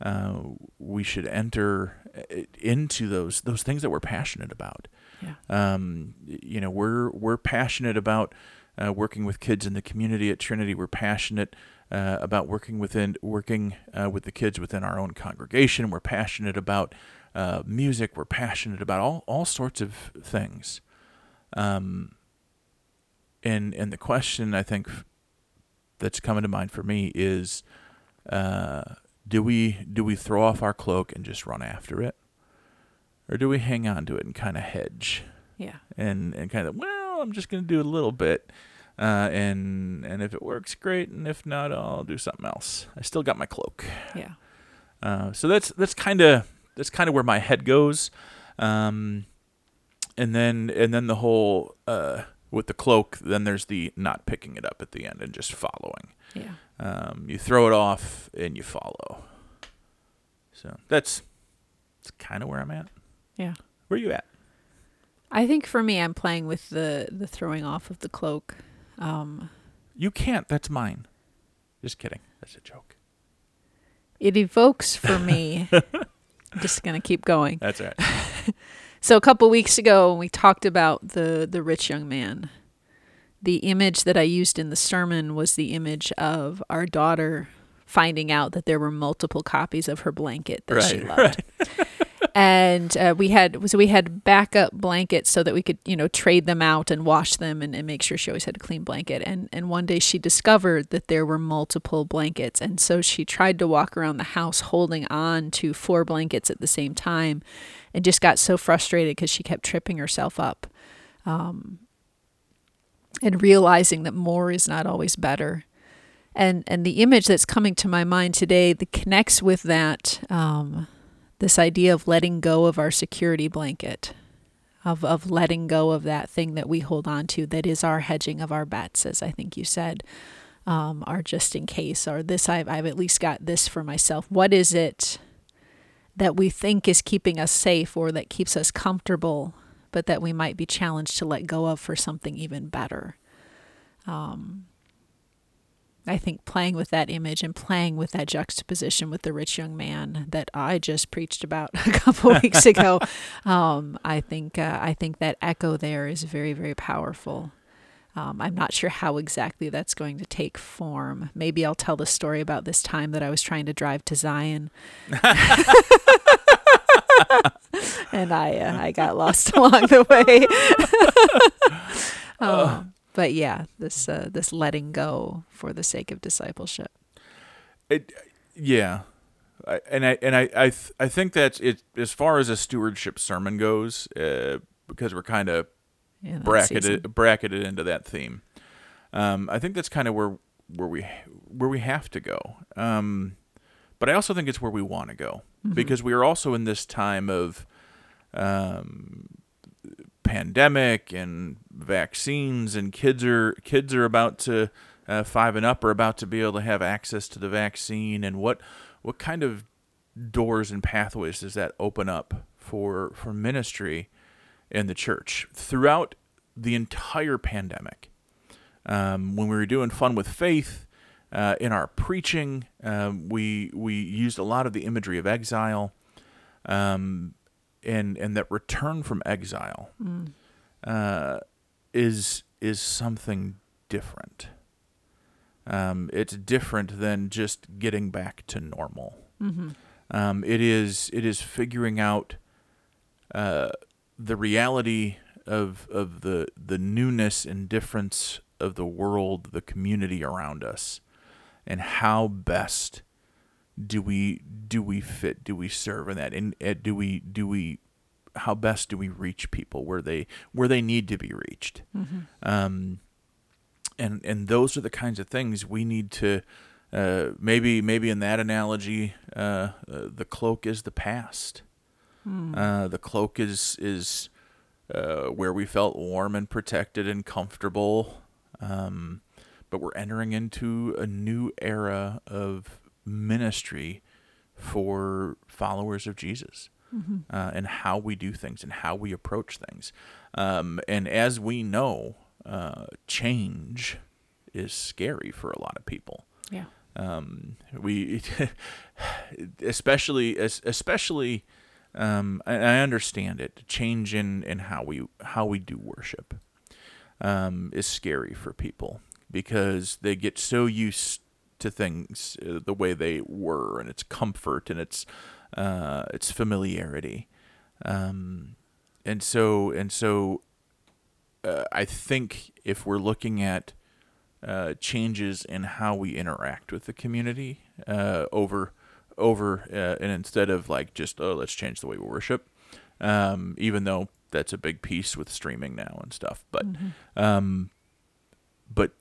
S1: uh, we should enter uh, into those those things that we're passionate about.
S2: Yeah.
S1: Um, you know, we're we're passionate about uh, working with kids in the community at Trinity. We're passionate uh, about working within working uh, with the kids within our own congregation. We're passionate about uh, music. We're passionate about all all sorts of things. Um, and and the question I think that's coming to mind for me is uh, do we do we throw off our cloak and just run after it? Or do we hang on to it and kind of hedge?
S2: Yeah.
S1: and and kind of well i'm just going to do a little bit uh, and and if it works great and if not i'll do something else. I still got my cloak.
S2: Yeah.
S1: uh, so that's that's kind of that's kind of where my head goes. Um, and then and then the whole uh, with the cloak then there's the not picking it up at the end and just following
S2: Yeah.
S1: um, you throw it off and you follow. So that's that's kind of where I'm at.
S2: Yeah.
S1: Where are you at?
S2: I think for me, I'm playing with the the throwing off of the cloak. Um,
S1: You can't. That's mine. Just kidding. That's a joke.
S2: it evokes for me. *laughs* just gonna keep going.
S1: That's right. *laughs*
S2: So a couple weeks ago, when we talked about the the rich young man, the image that I used in the sermon was the image of our daughter finding out that there were multiple copies of her blanket that she
S1: Right,
S2: loved. *laughs* and uh, we had so we had backup blankets so that we could you know trade them out and wash them and, and make sure she always had a clean blanket. And and one day she discovered that there were multiple blankets. And so she tried to walk around the house holding on to four blankets at the same time and just got so frustrated because she kept tripping herself up um, and realizing that more is not always better. And and the image that's coming to my mind today that connects with that um, this idea of letting go of our security blanket of of letting go of that thing that we hold on to that is our hedging of our bets as i think you said um, our just in case or this I've, I've at least got this for myself. What is it that we think is keeping us safe or that keeps us comfortable but that we might be challenged to let go of for something even better? Um, I think playing with that image and playing with that juxtaposition with the rich young man that I just preached about *laughs* a couple *laughs* weeks ago, um, I think uh, I think that echo there is very very powerful. Um, I'm not sure how exactly that's going to take form. Maybe I'll tell the story about this time that I was trying to drive to Zion, *laughs* and I uh, I got lost along the way. um, but yeah, this uh, this letting go for the sake of discipleship.
S1: It, yeah, I, and I and I I, th- I think that's it as far as a stewardship sermon goes, uh, because we're kind of bracketed
S2: season.
S1: bracketed into that theme. Um, I think that's kind of where where we where we have to go. Um, but I also think it's where we want to go because we are also in this time of um, pandemic and vaccines, and kids are kids are about to uh, five and up are about to be able to have access to the vaccine, and what what kind of doors and pathways does that open up for for ministry in the church throughout the entire pandemic? Um, when we were doing fun with faith uh, in our preaching, um, we we used a lot of the imagery of exile, um, and and that return from exile uh, is is something different. Um, it's different than just getting back to normal. Um, it is it is figuring out uh, the reality of of the the newness and difference of the world, the community around us, and how best do we do we fit? Do we serve in that? And uh, do we do we how best do we reach people where they where they need to be reached? Um, and and those are the kinds of things we need to uh, maybe maybe in that analogy, uh, uh, the cloak is the past. Uh, the cloak is is uh, where we felt warm and protected and comfortable. Um, but we're entering into a new era of ministry for followers of Jesus uh, and how we do things and how we approach things. Um, and as we know, uh, change is scary for a lot of people
S2: Yeah.
S1: um, we *laughs* especially especially um, I, I understand it change in, in how we how we do worship um, is scary for people because they get so used to things uh, the way they were and it's comfort and it's uh, it's familiarity. Um, and so and so uh, I think if we're looking at uh, changes in how we interact with the community uh, over over uh, and instead of like just oh let's change the way we worship um, even though that's a big piece with streaming now and stuff but um, but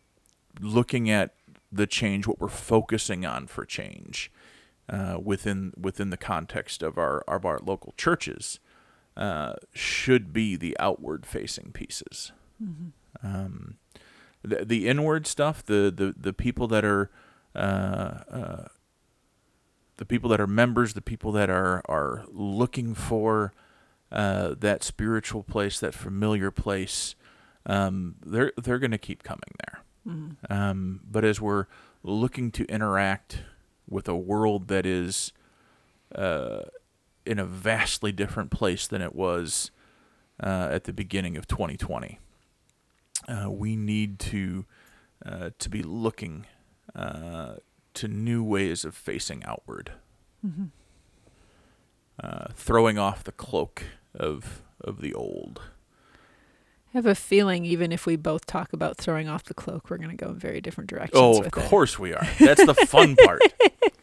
S1: looking at the change what we're focusing on for change uh, within within the context of our of our local churches uh, should be the outward facing pieces um, the, the inward stuff, the, the, the people that are uh, uh, the people that are members, the people that are are looking for uh, that spiritual place, that familiar place, um, they're they're going to keep coming there. Um, but as we're looking to interact with a world that is uh, in a vastly different place than it was uh, at the beginning of 2020 uh, we need to uh, to be looking uh, to new ways of facing outward, uh, throwing off the cloak of of the old.
S2: I have a feeling even if we both talk about throwing off the cloak, we're going to go in very different directions.
S1: Oh, of
S2: with it.
S1: course we are. That's the fun part.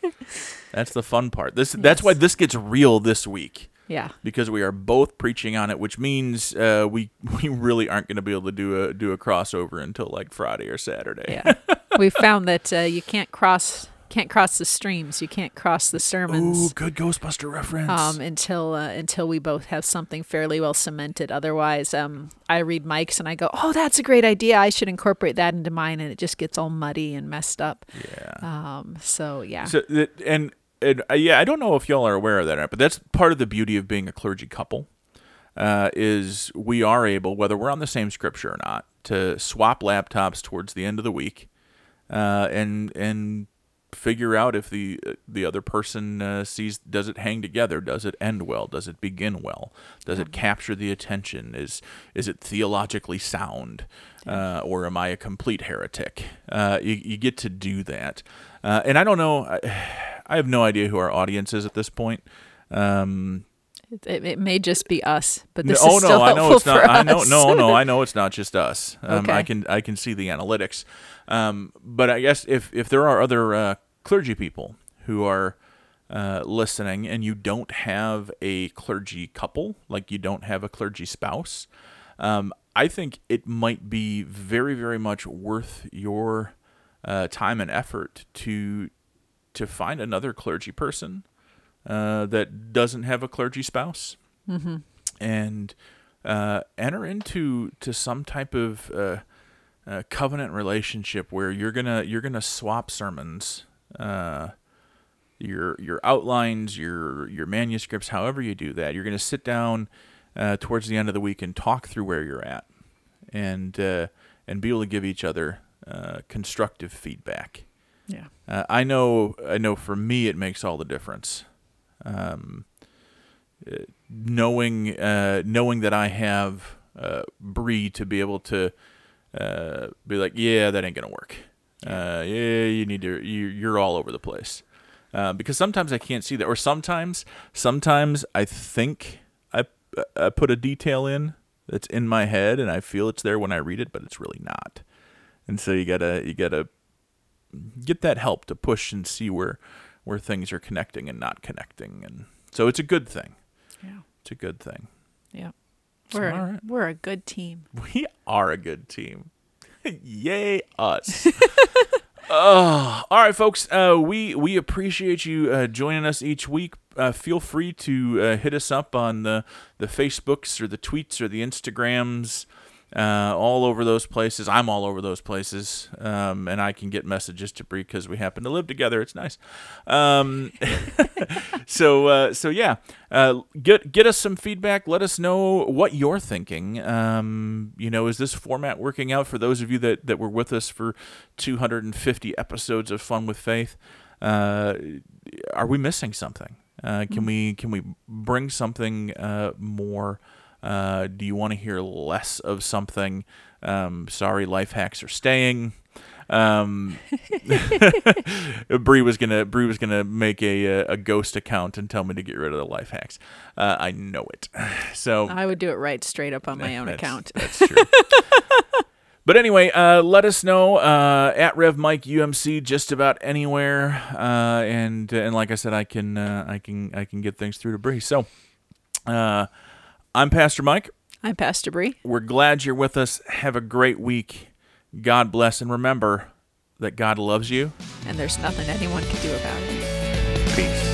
S1: *laughs* That's the fun part. This that's why this gets real this week
S2: Yeah.
S1: because we are both preaching on it, which means uh, we *laughs* we really aren't going to be able to do a do a crossover until like Friday or Saturday.
S2: Yeah. we found that uh, you can't cross can't cross the streams. You can't cross the sermons.
S1: Ooh, good Ghostbuster reference.
S2: um, until uh, until we both have something fairly well cemented. Otherwise, um, I read Mike's and I go, "Oh, that's a great idea. I should incorporate that into mine," and it just gets all muddy and messed up.
S1: yeah.
S2: Um, so yeah,
S1: So and and uh, yeah, I don't know if y'all are aware of that, but that's part of the beauty of being a clergy couple. Uh, is we are able, whether we're on the same scripture or not, to swap laptops towards the end of the week, uh, and and figure out if the the other person uh, sees does it hang together, does it end well, does it begin well, does it capture the attention, is is it theologically sound, uh, or am I a complete heretic? Uh, you, you get to do that, uh, and I don't know. I, *sighs* I have no idea who our audience is at this point. Um,
S2: it, it, may just be us, but
S1: no-
S2: this
S1: oh
S2: is still
S1: no, I know it's not. I know no, no, *laughs* I know it's not just us. Um, I can I can see the analytics, um, but I guess if if there are other uh, clergy people who are uh, listening and you don't have a clergy couple, like you don't have a clergy spouse, um, I think it might be very very much worth your uh, time and effort to to find another clergy person uh, that doesn't have a clergy spouse and uh, enter into to some type of uh, uh, covenant relationship where you're gonna you're gonna swap sermons, uh, your your outlines, your your manuscripts, however you do that. You're gonna sit down uh, towards the end of the week and talk through where you're at, and uh, and be able to give each other uh, constructive feedback.
S2: Yeah.
S1: Uh, I know, I know. For me, it makes all the difference. Um, uh, knowing, uh, knowing that I have uh, Bri to be able to uh, be like, yeah, that ain't gonna work. Uh, yeah, you need to. You, you're all over the place. Uh, because sometimes I can't see that, or sometimes, sometimes I think I, I put a detail in that's in my head, and I feel it's there when I read it, but it's really not. And so you gotta, you gotta get that help to push and see where where things are connecting and not connecting and so it's a good thing
S2: Yeah.
S1: it's a good thing
S2: Yeah. We're
S1: right.
S2: we're a good team. *laughs*
S1: we are a good team *laughs* yay us *laughs* All right, folks. Uh, we we appreciate you uh, joining us each week. Uh, feel free to uh, hit us up on the the Facebooks or the tweets or the Instagrams. Uh, all over those places. I'm all over those places, um, and I can get messages to Bri because we happen to live together. It's nice. Um, *laughs* so uh, so yeah, uh, get get us some feedback. Let us know what you're thinking. Um, you know, is this format working out for those of you that that were with us for 250 episodes of Fun with Faith? Uh, are we missing something? Uh, can we can we bring something uh, more? Uh, do you want to hear less of something? Um, sorry, life hacks are staying. Um, *laughs* Bri was gonna Bri was gonna make a a ghost account and tell me to get rid of the life hacks. Uh, I know it. *sighs* So
S2: I would do it right straight up on my own *laughs*
S1: that's-
S2: account.
S1: That's true. *laughs* but anyway, uh, let us know uh, at Rev Mike UMC just about anywhere, uh, and and like I said, I can uh, I can I can get things through to Bri. So, uh, I'm Pastor Mike.
S2: I'm Pastor Bri.
S1: We're glad you're with us. Have a great week. God bless, and remember that God loves you.
S2: and there's nothing anyone can do about it.
S1: Peace.